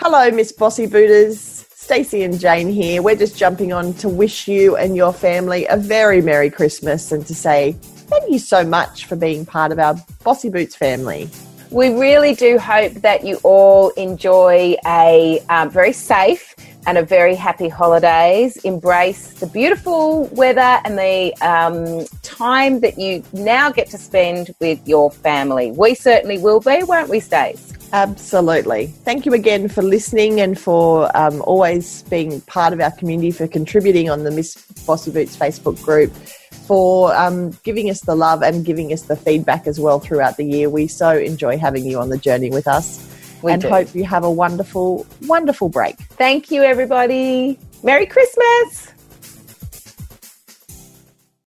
Hello, Miss Bossy Booters. Stacey and Jane here. We're just jumping on to wish you and your family a very Merry Christmas and to say thank you so much for being part of our Bossy Boots family. We really do hope that you all enjoy a um, very safe and a very happy holidays. Embrace the beautiful weather and the um, time that you now get to spend with your family. We certainly will be, won't we, Stace? Absolutely. Thank you again for listening and for um, always being part of our community, for contributing on the Miss Bossy Boots Facebook group, for um, giving us the love and giving us the feedback as well throughout the year. We so enjoy having you on the journey with us. We and do. hope you have a wonderful, wonderful break. Thank you, everybody. Merry Christmas.